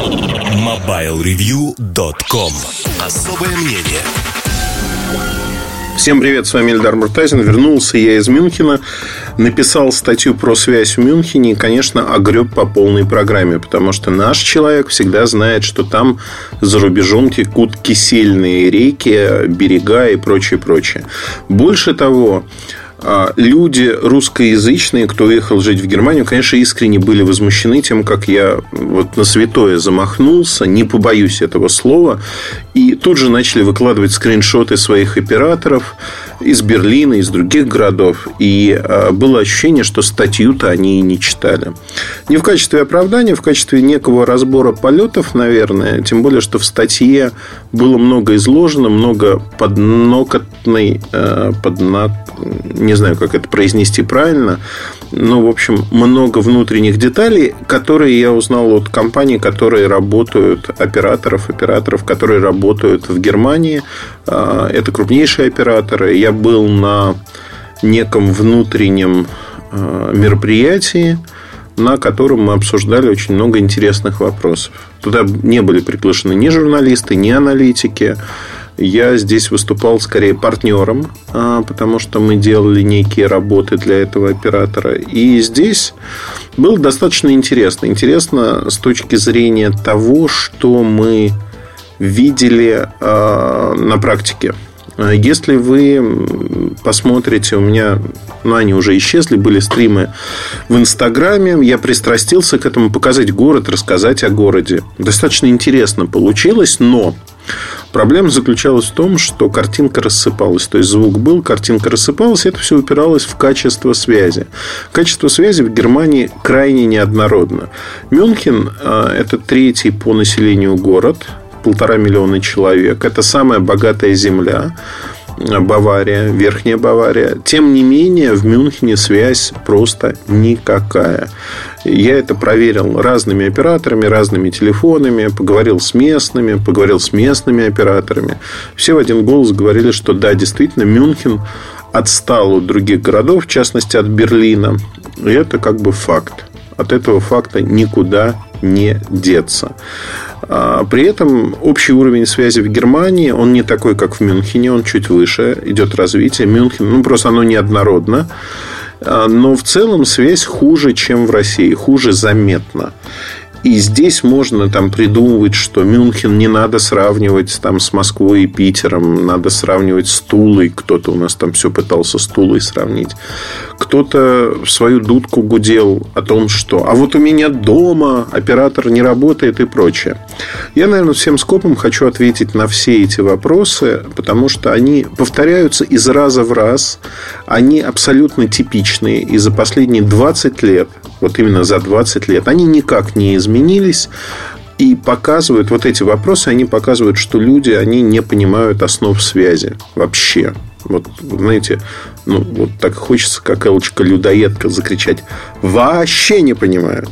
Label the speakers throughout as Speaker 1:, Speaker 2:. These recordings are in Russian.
Speaker 1: MobileReview.com Особое мнение
Speaker 2: Всем привет, с вами Эльдар Муртазин. Вернулся я из Мюнхена, написал статью про связь в Мюнхене и, конечно, огреб по полной программе, потому что наш человек всегда знает, что там за рубежом текут кисельные реки, берега и прочее, прочее. Больше того, люди русскоязычные, кто уехал жить в Германию, конечно, искренне были возмущены тем, как я вот на святое замахнулся, не побоюсь этого слова, и тут же начали выкладывать скриншоты своих операторов из Берлина, из других городов. И а, было ощущение, что статью-то они и не читали. Не в качестве оправдания, в качестве некого разбора полетов, наверное. Тем более, что в статье было много изложено, много поднокотной, э, поднак, не знаю, как это произнести правильно, но, в общем, много внутренних деталей, которые я узнал от компаний, которые работают, операторов, операторов, которые работают в Германии. А, это крупнейшие операторы. Я был на неком внутреннем а, мероприятии, на котором мы обсуждали очень много интересных вопросов. Туда не были приглашены ни журналисты, ни аналитики. Я здесь выступал скорее партнером, а, потому что мы делали некие работы для этого оператора. И здесь было достаточно интересно. Интересно с точки зрения того, что мы видели а, на практике. Если вы посмотрите, у меня, ну, они уже исчезли, были стримы в Инстаграме. Я пристрастился к этому показать город, рассказать о городе. Достаточно интересно получилось, но Проблема заключалась в том, что картинка рассыпалась. То есть звук был, картинка рассыпалась, это все упиралось в качество связи. Качество связи в Германии крайне неоднородно. Мюнхен – это третий по населению город, полтора миллиона человек. Это самая богатая земля. Бавария, Верхняя Бавария. Тем не менее, в Мюнхене связь просто никакая. Я это проверил разными операторами, разными телефонами, поговорил с местными, поговорил с местными операторами. Все в один голос говорили, что да, действительно, Мюнхен отстал от других городов, в частности от Берлина. И это как бы факт. От этого факта никуда не деться. А, при этом общий уровень связи в Германии, он не такой, как в Мюнхене, он чуть выше, идет развитие. Мюнхен, ну, просто оно неоднородно. А, но в целом связь хуже, чем в России, хуже заметно. И здесь можно там придумывать, что Мюнхен не надо сравнивать там, с Москвой и Питером, надо сравнивать с Тулой. Кто-то у нас там все пытался с Тулой сравнить. Кто-то в свою дудку гудел о том, что а вот у меня дома оператор не работает и прочее. Я, наверное, всем скопом хочу ответить на все эти вопросы, потому что они повторяются из раза в раз. Они абсолютно типичные. И за последние 20 лет, вот именно за 20 лет, они никак не изменились. И показывают, вот эти вопросы, они показывают, что люди, они не понимают основ связи вообще. Вот, знаете, ну, вот так хочется, как Элочка-людоедка, закричать. Вообще не понимают.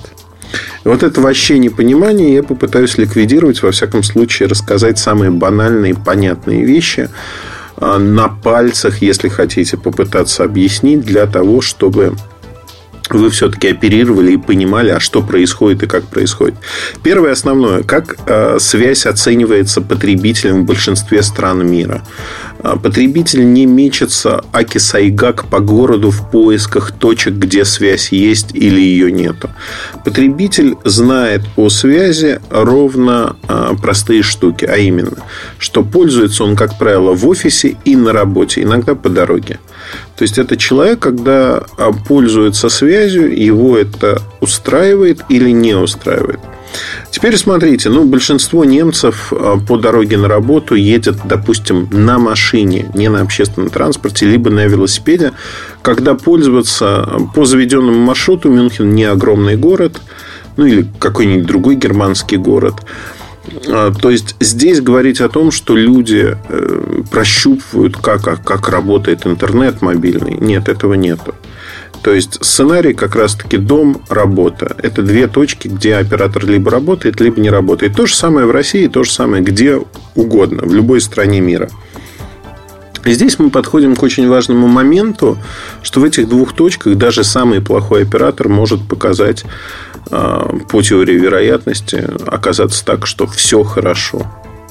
Speaker 2: Вот это вообще непонимание я попытаюсь ликвидировать, во всяком случае, рассказать самые банальные, понятные вещи а, на пальцах, если хотите попытаться объяснить, для того, чтобы вы все-таки оперировали и понимали, а что происходит и как происходит. Первое основное, как э, связь оценивается потребителем в большинстве стран мира. Э, потребитель не мечется аки-сайгак по городу в поисках точек, где связь есть или ее нету. Потребитель знает о связи ровно э, простые штуки, а именно, что пользуется он, как правило, в офисе и на работе, иногда по дороге. То есть это человек, когда а, пользуется связью, его это устраивает или не устраивает. Теперь смотрите, ну, большинство немцев а, по дороге на работу едет, допустим, на машине, не на общественном транспорте, либо на велосипеде. Когда пользоваться по заведенному маршруту, Мюнхен не огромный город, ну или какой-нибудь другой германский город – а, то есть здесь говорить о том, что люди э, прощупывают, как, а, как работает интернет мобильный, нет, этого нету. То есть сценарий как раз-таки дом, работа. Это две точки, где оператор либо работает, либо не работает. То же самое в России, то же самое где угодно, в любой стране мира. И здесь мы подходим к очень важному моменту, что в этих двух точках даже самый плохой оператор может показать по теории вероятности оказаться так, что все хорошо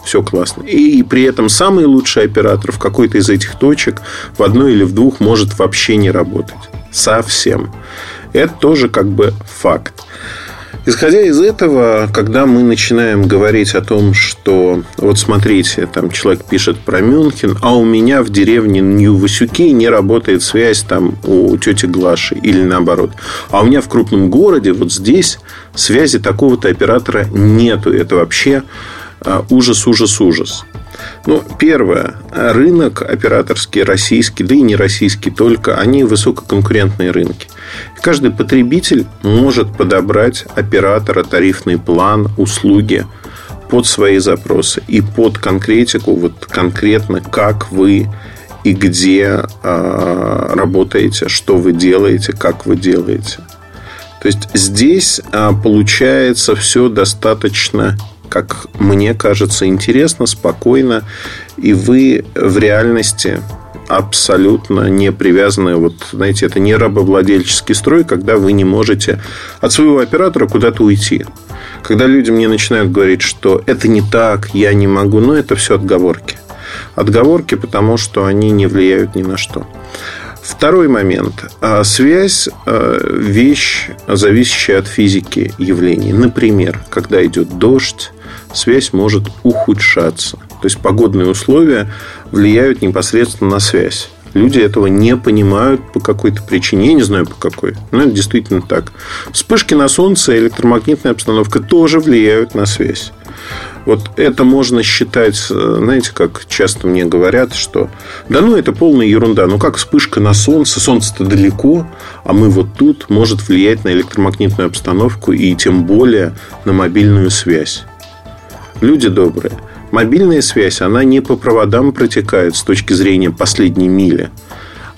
Speaker 2: все классно. И при этом самый лучший оператор в какой-то из этих точек в одной или в двух может вообще не работать. Совсем. Это тоже как бы факт. Исходя из этого, когда мы начинаем говорить о том, что вот смотрите, там человек пишет про Мюнхен, а у меня в деревне Нью-Васюки не работает связь там у тети Глаши или наоборот. А у меня в крупном городе вот здесь связи такого-то оператора нету. Это вообще а, ужас, ужас, ужас. Ну, первое. Рынок операторский, российский, да и не российский только, они высококонкурентные рынки. Каждый потребитель может подобрать оператора, тарифный план, услуги под свои запросы и под конкретику, вот конкретно как вы и где э, работаете, что вы делаете, как вы делаете. То есть здесь э, получается все достаточно как мне кажется, интересно, спокойно, и вы в реальности абсолютно не привязаны. Вот, знаете, это не рабовладельческий строй, когда вы не можете от своего оператора куда-то уйти. Когда люди мне начинают говорить, что это не так, я не могу, ну, это все отговорки. Отговорки, потому что они не влияют ни на что. Второй момент. А, связь а, – вещь, зависящая от физики явлений. Например, когда идет дождь, связь может ухудшаться. То есть погодные условия влияют непосредственно на связь. Люди этого не понимают по какой-то причине. Я не знаю по какой. Но это действительно так. Вспышки на солнце и электромагнитная обстановка тоже влияют на связь. Вот это можно считать, знаете, как часто мне говорят, что да ну это полная ерунда. Ну как вспышка на солнце, солнце-то далеко, а мы вот тут, может влиять на электромагнитную обстановку и тем более на мобильную связь. Люди добрые. Мобильная связь, она не по проводам протекает с точки зрения последней мили.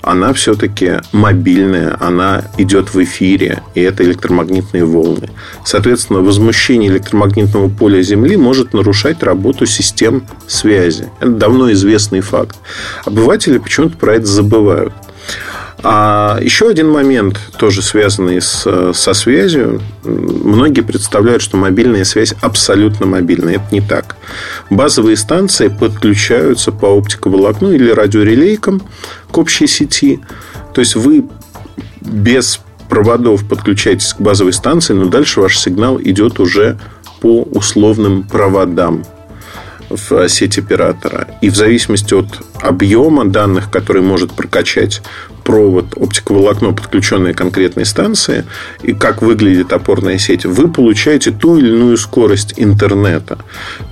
Speaker 2: Она все-таки мобильная, она идет в эфире, и это электромагнитные волны. Соответственно, возмущение электромагнитного поля Земли может нарушать работу систем связи. Это давно известный факт. Обыватели почему-то про это забывают. А еще один момент, тоже связанный с, со связью. Многие представляют, что мобильная связь абсолютно мобильная. Это не так. Базовые станции подключаются по оптиковолокну или радиорелейкам к общей сети. То есть вы без проводов подключаетесь к базовой станции, но дальше ваш сигнал идет уже по условным проводам в сеть оператора. И в зависимости от объема данных, который может прокачать провод, оптиковолокно, подключенное к конкретной станции, и как выглядит опорная сеть, вы получаете ту или иную скорость интернета.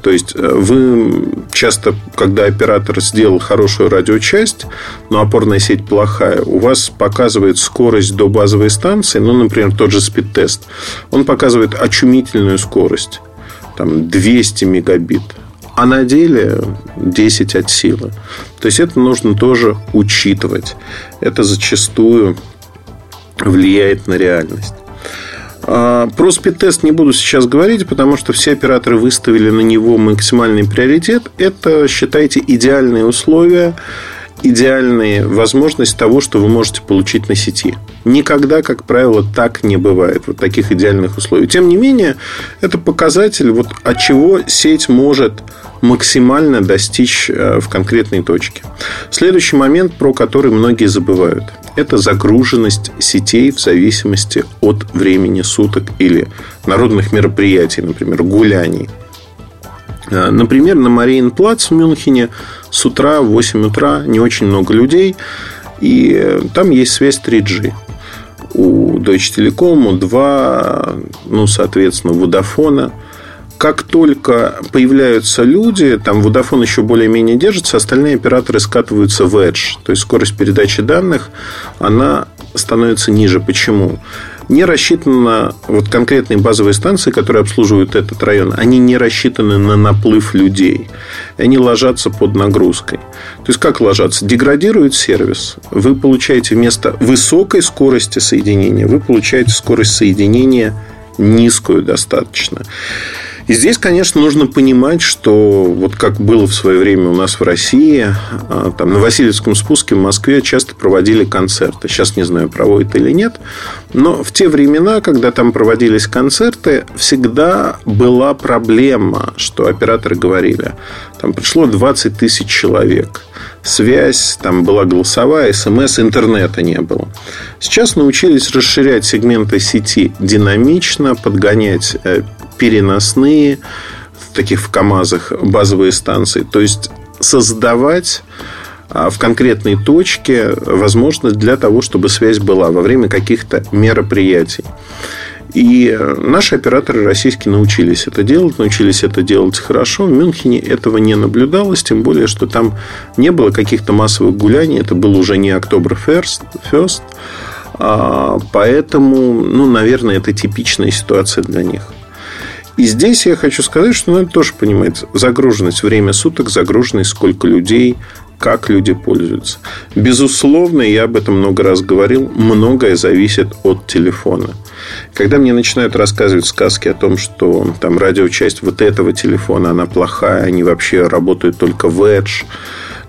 Speaker 2: То есть, э, вы часто, когда оператор сделал хорошую радиочасть, но опорная сеть плохая, у вас показывает скорость до базовой станции, ну, например, тот же спид-тест, он показывает очумительную скорость, там 200 мегабит а на деле 10 от силы. То есть это нужно тоже учитывать. Это зачастую влияет на реальность. А, про спид-тест не буду сейчас говорить, потому что все операторы выставили на него максимальный приоритет. Это, считайте, идеальные условия идеальная возможность того, что вы можете получить на сети. Никогда, как правило, так не бывает. Вот таких идеальных условий. Тем не менее, это показатель, вот от чего сеть может максимально достичь э, в конкретной точке. Следующий момент, про который многие забывают, это загруженность сетей в зависимости от времени суток или народных мероприятий, например, гуляний. Э, например, на Мариенплац в Мюнхене с утра в 8 утра не очень много людей, и э, там есть связь 3G. У Deutsche Telekom, у 2, ну, соответственно, Vodafone. Как только появляются люди, там Vodafone еще более-менее держится, остальные операторы скатываются в Edge. То есть скорость передачи данных, она становится ниже. Почему? Не рассчитано, вот конкретные базовые станции, которые обслуживают этот район, они не рассчитаны на наплыв людей. Они ложатся под нагрузкой. То есть, как ложатся? Деградирует сервис. Вы получаете вместо высокой скорости соединения, вы получаете скорость соединения низкую достаточно. И здесь, конечно, нужно понимать, что вот как было в свое время у нас в России, а, там на Васильевском спуске в Москве часто проводили концерты. Сейчас не знаю, проводят или нет. Но в те времена, когда там проводились концерты, всегда была проблема, что операторы говорили, там пришло 20 тысяч человек. Связь там была голосовая, смс, интернета не было. Сейчас научились расширять сегменты сети динамично, подгонять э, переносные, таких в КАМАЗах, базовые станции. То есть создавать а, в конкретной точке возможность для того, чтобы связь была во время каких-то мероприятий. И наши операторы российские научились это делать, научились это делать хорошо. В Мюнхене этого не наблюдалось, тем более, что там не было каких-то массовых гуляний. Это был уже не Октоберфест, First, а, поэтому, ну, наверное, это типичная ситуация для них. И здесь я хочу сказать, что надо тоже понимать загруженность, время суток, загруженность, сколько людей, как люди пользуются. Безусловно, я об этом много раз говорил, многое зависит от телефона. Когда мне начинают рассказывать сказки о том, что там радиочасть вот этого телефона, она плохая, они вообще работают только в Edge,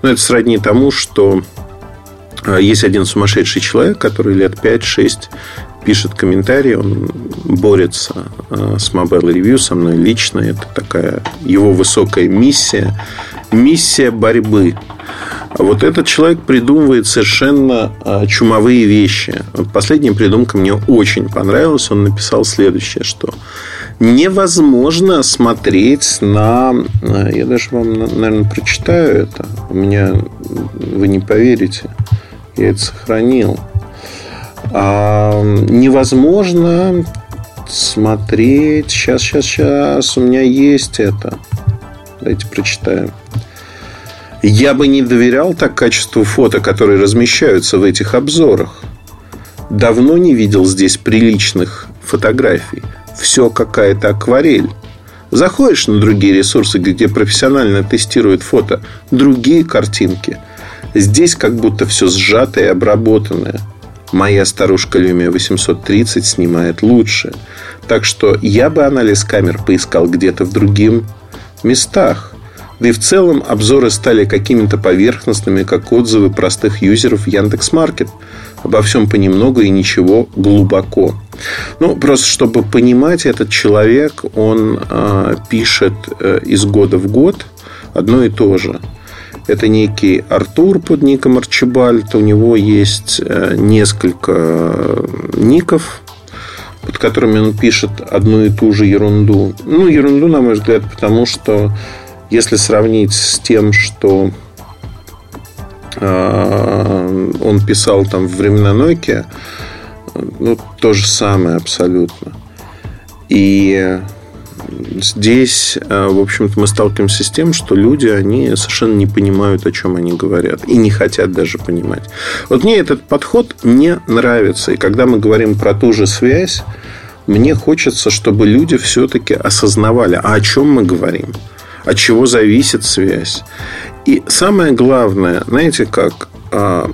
Speaker 2: ну, это сродни тому, что а, есть один сумасшедший человек, который лет 5-6 пишет комментарии, он борется э, с Mobile Review со мной лично. Это такая его высокая миссия. Миссия борьбы. Вот этот человек придумывает совершенно э, чумовые вещи. Вот последняя придумка мне очень понравилась. Он написал следующее, что невозможно смотреть на... Э, я даже вам, наверное, прочитаю это. У меня... Вы не поверите. Я это сохранил а, невозможно смотреть. Сейчас, сейчас, сейчас. У меня есть это. Давайте прочитаем. Я бы не доверял так качеству фото, которые размещаются в этих обзорах. Давно не видел здесь приличных фотографий. Все какая-то акварель. Заходишь на другие ресурсы, где профессионально тестируют фото, другие картинки. Здесь как будто все сжатое и обработанное – Моя старушка Lumia 830 снимает лучше. Так что я бы анализ камер поискал где-то в других местах. Да и в целом обзоры стали какими-то поверхностными, как отзывы простых юзеров Яндекс.Маркет. Обо всем понемногу и ничего глубоко. Ну, просто чтобы понимать, этот человек, он э, пишет э, из года в год одно и то же. Это некий Артур под ником Арчибальд. У него есть э, несколько э, ников, под которыми он пишет одну и ту же ерунду. Ну, ерунду, на мой взгляд, потому что если сравнить с тем, что э, он писал там в времена Nokia, ну, то же самое абсолютно. И здесь, э, в общем-то, мы сталкиваемся с тем, что люди, они совершенно не понимают, о чем они говорят. И не хотят даже понимать. Вот мне этот подход не нравится. И когда мы говорим про ту же связь, мне хочется, чтобы люди все-таки осознавали, а о чем мы говорим, от чего зависит связь. И самое главное, знаете как, а,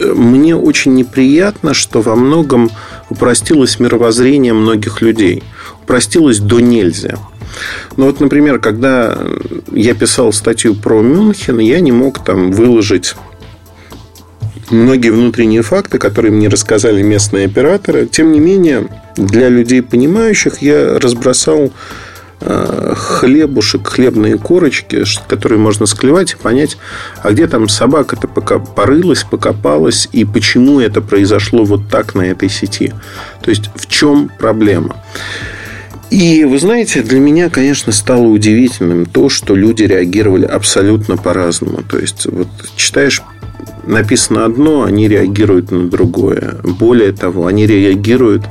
Speaker 2: мне очень неприятно, что во многом упростилось мировоззрение многих людей – простилось до нельзя. Ну вот, например, когда я писал статью про Мюнхен, я не мог там выложить многие внутренние факты, которые мне рассказали местные операторы. Тем не менее, для людей понимающих я разбросал э, хлебушек, хлебные корочки, которые можно склевать и понять, а где там собака-то пока порылась, покопалась, и почему это произошло вот так на этой сети. То есть, в чем проблема. И вы знаете, для меня, конечно, стало удивительным то, что люди реагировали абсолютно по-разному. То есть, вот читаешь написано одно, они реагируют на другое. Более того, они реагируют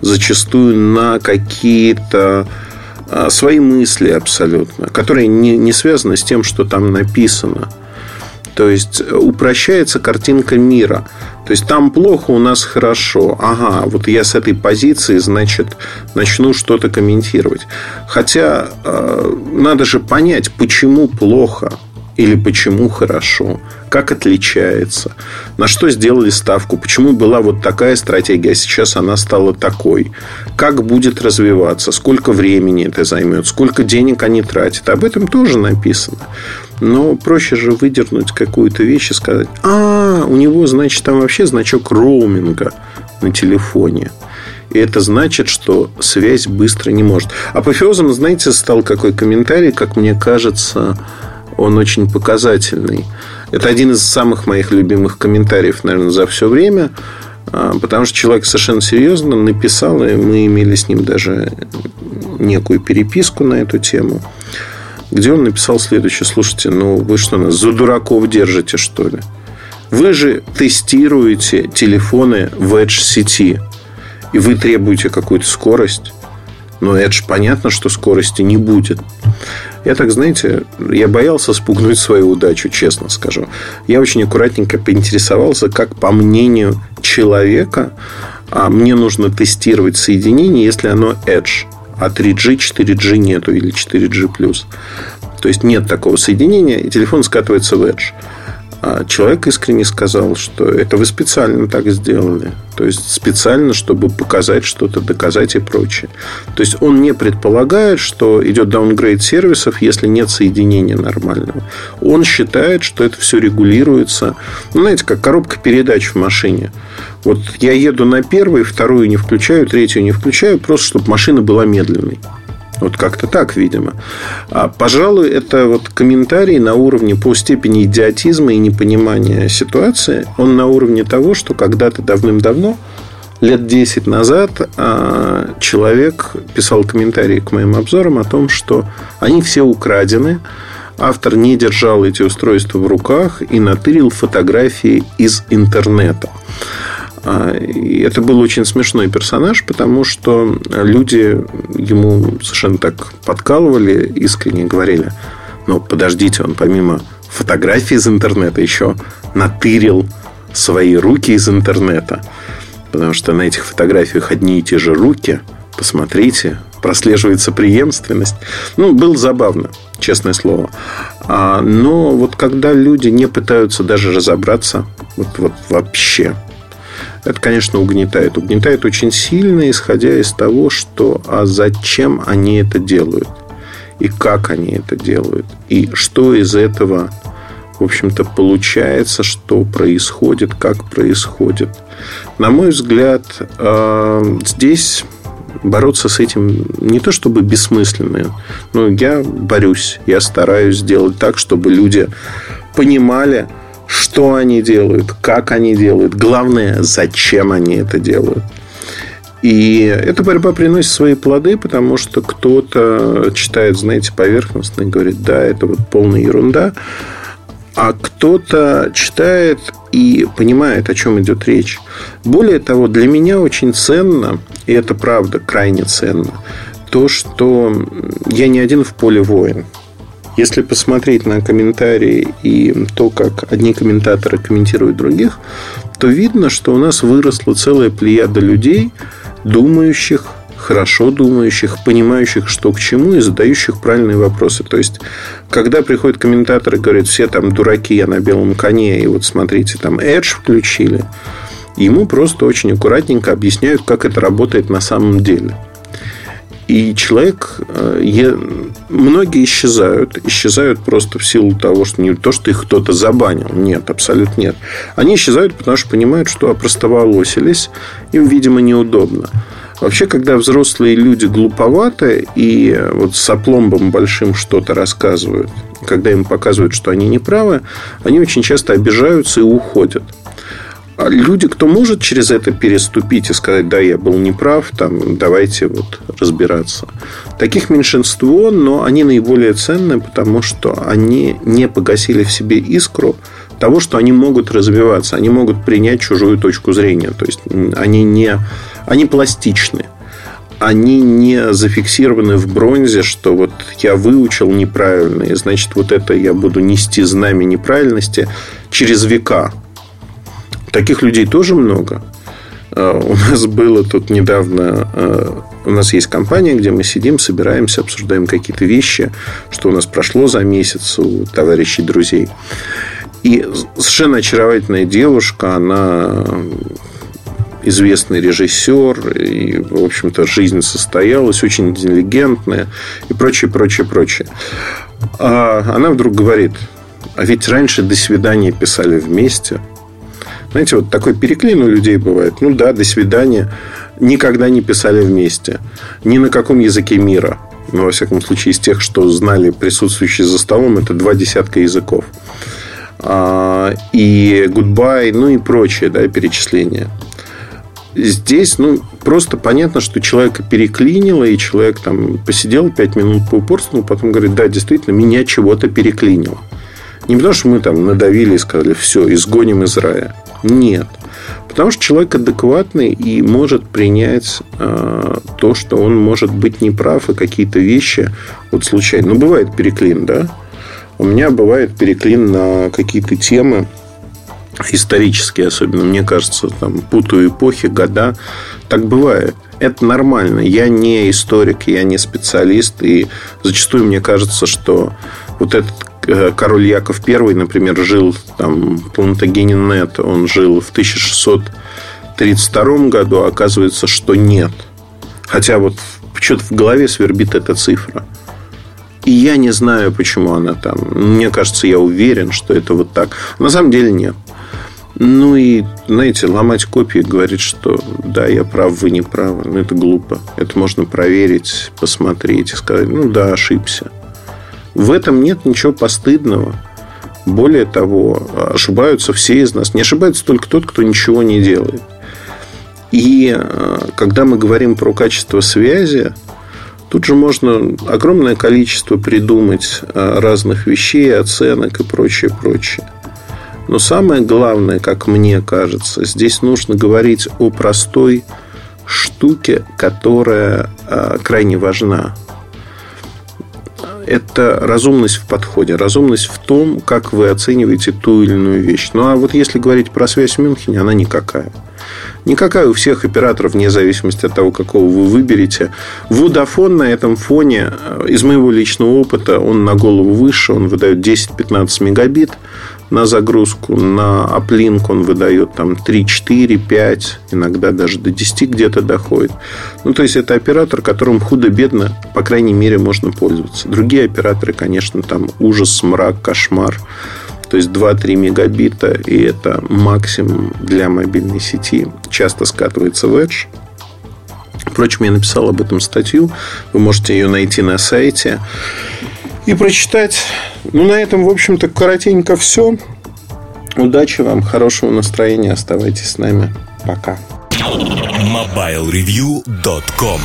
Speaker 2: зачастую на какие-то а, свои мысли абсолютно, которые не, не связаны с тем, что там написано. То есть упрощается картинка мира. То есть там плохо, у нас хорошо. Ага, вот я с этой позиции, значит, начну что-то комментировать. Хотя э, надо же понять, почему плохо или почему хорошо, как отличается, на что сделали ставку, почему была вот такая стратегия, а сейчас она стала такой, как будет развиваться, сколько времени это займет, сколько денег они тратят. Об этом тоже написано. Но проще же выдернуть какую-то вещь и сказать, а, у него, значит, там вообще значок роуминга. на телефоне. И это значит, что связь быстро не может. Апофеозом, знаете, стал какой комментарий, как мне кажется, он очень показательный. Это один из самых моих любимых комментариев, наверное, за все время. А, потому что человек совершенно серьезно написал, и мы имели с ним даже некую переписку на эту тему, где он написал следующее. Слушайте, ну вы что, нас за дураков держите, что ли? Вы же тестируете телефоны в Edge сети, и вы требуете какую-то скорость. Но же понятно, что скорости не будет. Я так, знаете, я боялся спугнуть свою удачу, честно скажу. Я очень аккуратненько поинтересовался, как по мнению человека а мне нужно тестировать соединение, если оно Edge, а 3G, 4G нету или 4G+. То есть нет такого соединения, и телефон скатывается в Edge. А человек искренне сказал, что это вы специально так сделали. То есть специально, чтобы показать что-то, доказать и прочее. То есть он не предполагает, что идет даунгрейд сервисов, если нет соединения нормального. Он считает, что это все регулируется. Ну, знаете, как коробка передач в машине. Вот я еду на первую, вторую не включаю, третью не включаю, просто чтобы машина была медленной. Вот как-то так, видимо. А, пожалуй, это вот комментарий на уровне по степени идиотизма и непонимания ситуации. Он на уровне того, что когда-то давным-давно, лет 10 назад, а, человек писал комментарии к моим обзорам о том, что они все украдены, автор не держал эти устройства в руках и натырил фотографии из интернета. А, и это был очень смешной персонаж, потому что люди ему совершенно так подкалывали, искренне говорили, ну, подождите, он помимо фотографий из интернета еще натырил свои руки из интернета. Потому что на этих фотографиях одни и те же руки. Посмотрите, прослеживается преемственность. Ну, было забавно, честное слово. А, но вот когда люди не пытаются даже разобраться, вот, вот вообще, это, конечно, угнетает. Угнетает очень сильно, исходя из того, что а зачем они это делают, и как они это делают, и что из этого, в общем-то, получается, что происходит, как происходит. На мой взгляд, а, здесь бороться с этим не то чтобы бессмысленно, но я борюсь, я стараюсь сделать так, чтобы люди понимали, что они делают, как они делают, главное, зачем они это делают. И эта борьба приносит свои плоды, потому что кто-то читает, знаете, поверхностно и говорит, да, это вот полная ерунда, а кто-то читает и понимает, о чем идет речь. Более того, для меня очень ценно, и это правда крайне ценно, то, что я не один в поле воин. Если посмотреть на комментарии и то, как одни комментаторы комментируют других, то видно, что у нас выросла целая плеяда людей, думающих, хорошо думающих, понимающих, что к чему, и задающих правильные вопросы. То есть, когда приходят комментаторы и говорят, все там дураки, я на белом коне, и вот смотрите, там Edge включили, ему просто очень аккуратненько объясняют, как это работает на самом деле. И человек, э, многие исчезают, исчезают просто в силу того, что не то, что их кто-то забанил, нет, абсолютно нет. Они исчезают, потому что понимают, что опростоволосились, им, видимо, неудобно. Вообще, когда взрослые люди глуповаты и вот с опломбом большим что-то рассказывают, когда им показывают, что они неправы, они очень часто обижаются и уходят. А люди, кто может через это переступить и сказать, да, я был неправ, там, давайте вот разбираться. Таких меньшинство, но они наиболее ценные, потому что они не погасили в себе искру того, что они могут развиваться, они могут принять чужую точку зрения. То есть они не они пластичны. Они не зафиксированы в бронзе, что вот я выучил неправильно, и значит, вот это я буду нести знамя неправильности через века. Таких людей тоже много. А, у нас было тут недавно... А, у нас есть компания, где мы сидим, собираемся, обсуждаем какие-то вещи, что у нас прошло за месяц у товарищей, друзей. И совершенно очаровательная девушка, она известный режиссер, и, в общем-то, жизнь состоялась, очень интеллигентная и прочее, прочее, прочее. А она вдруг говорит, а ведь раньше «До свидания» писали вместе – Знаете, вот такой переклин у людей бывает. Ну да, до свидания. Никогда не писали вместе. Ни на каком языке мира. Ну, во всяком случае, из тех, что знали присутствующие за столом, это два десятка языков. А, и goodbye, ну и прочее, да, перечисления. Здесь, ну, просто понятно, что человека переклинило, и человек там посидел пять минут поупорствовал, потом говорит, да, действительно, меня чего-то переклинило. Не потому, что мы там надавили и сказали, все, изгоним из рая. Нет. Потому что человек адекватный и может принять э, то, что он может быть неправ, и какие-то вещи вот случайно. Ну, бывает переклин, да? У меня бывает переклин на какие-то темы, исторические особенно, мне кажется, там, путаю эпохи, года. Так бывает. Это нормально. Я не историк, я не специалист. И зачастую мне кажется, что вот этот король Яков I, например, жил там, Плантагенин Нет, он жил в 1632 году, а оказывается, что нет. Хотя вот что-то в голове свербит эта цифра. И я не знаю, почему она там. Мне кажется, я уверен, что это вот так. На самом деле нет. Ну и, знаете, ломать копии говорит, что да, я прав, вы не правы. Ну, это глупо. Это можно проверить, посмотреть и сказать, ну да, ошибся. В этом нет ничего постыдного. Более того, ошибаются все из нас. Не ошибается только тот, кто ничего не делает. И э, когда мы говорим про качество связи, тут же можно огромное количество придумать э, разных вещей, оценок и прочее, прочее. Но самое главное, как мне кажется, здесь нужно говорить о простой штуке, которая а, крайне важна. Это разумность в подходе, разумность в том, как вы оцениваете ту или иную вещь. Ну а вот если говорить про связь в Мюнхене, она никакая. Никакая у всех операторов, вне зависимости от того, какого вы выберете. Vodafone на этом фоне, э, из моего личного опыта, он на голову выше, он выдает 10-15 мегабит на загрузку, на оплинк он выдает там 3, 4, 5, иногда даже до 10 где-то доходит. Ну, то есть, это оператор, которым худо-бедно, по крайней мере, можно пользоваться. Другие операторы, конечно, там ужас, мрак, кошмар. То есть 2-3 мегабита, и это максимум для мобильной сети. Часто скатывается в Edge. Впрочем, я написал об этом статью. Вы можете ее найти на сайте и прочитать. Ну, на этом, в общем-то, коротенько все. Удачи вам, хорошего настроения. Оставайтесь с нами. Пока.
Speaker 1: MobileReview.com